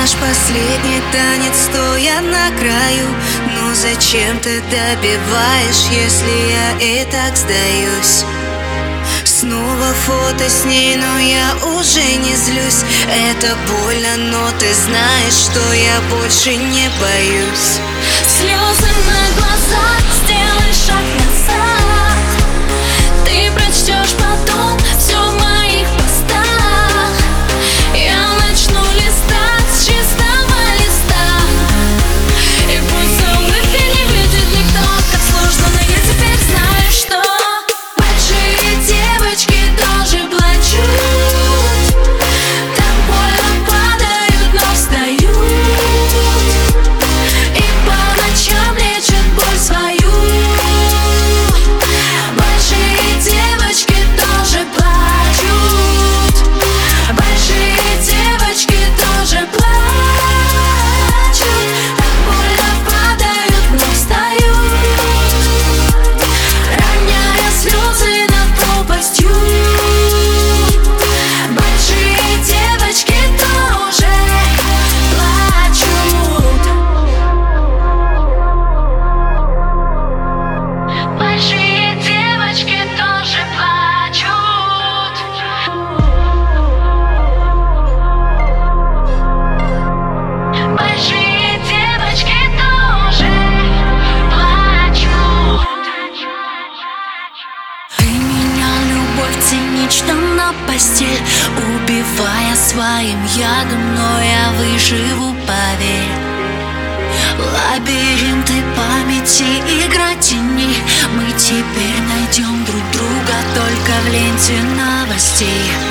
наш последний танец, стоя на краю. Ну зачем ты добиваешь, если я и так сдаюсь? Снова фото с ней, но я уже не злюсь. Это больно, но ты знаешь, что я больше не боюсь цинично на постель Убивая своим ядом, но я выживу, поверь. Лабиринты памяти, игра теней Мы теперь найдем друг друга только в ленте новостей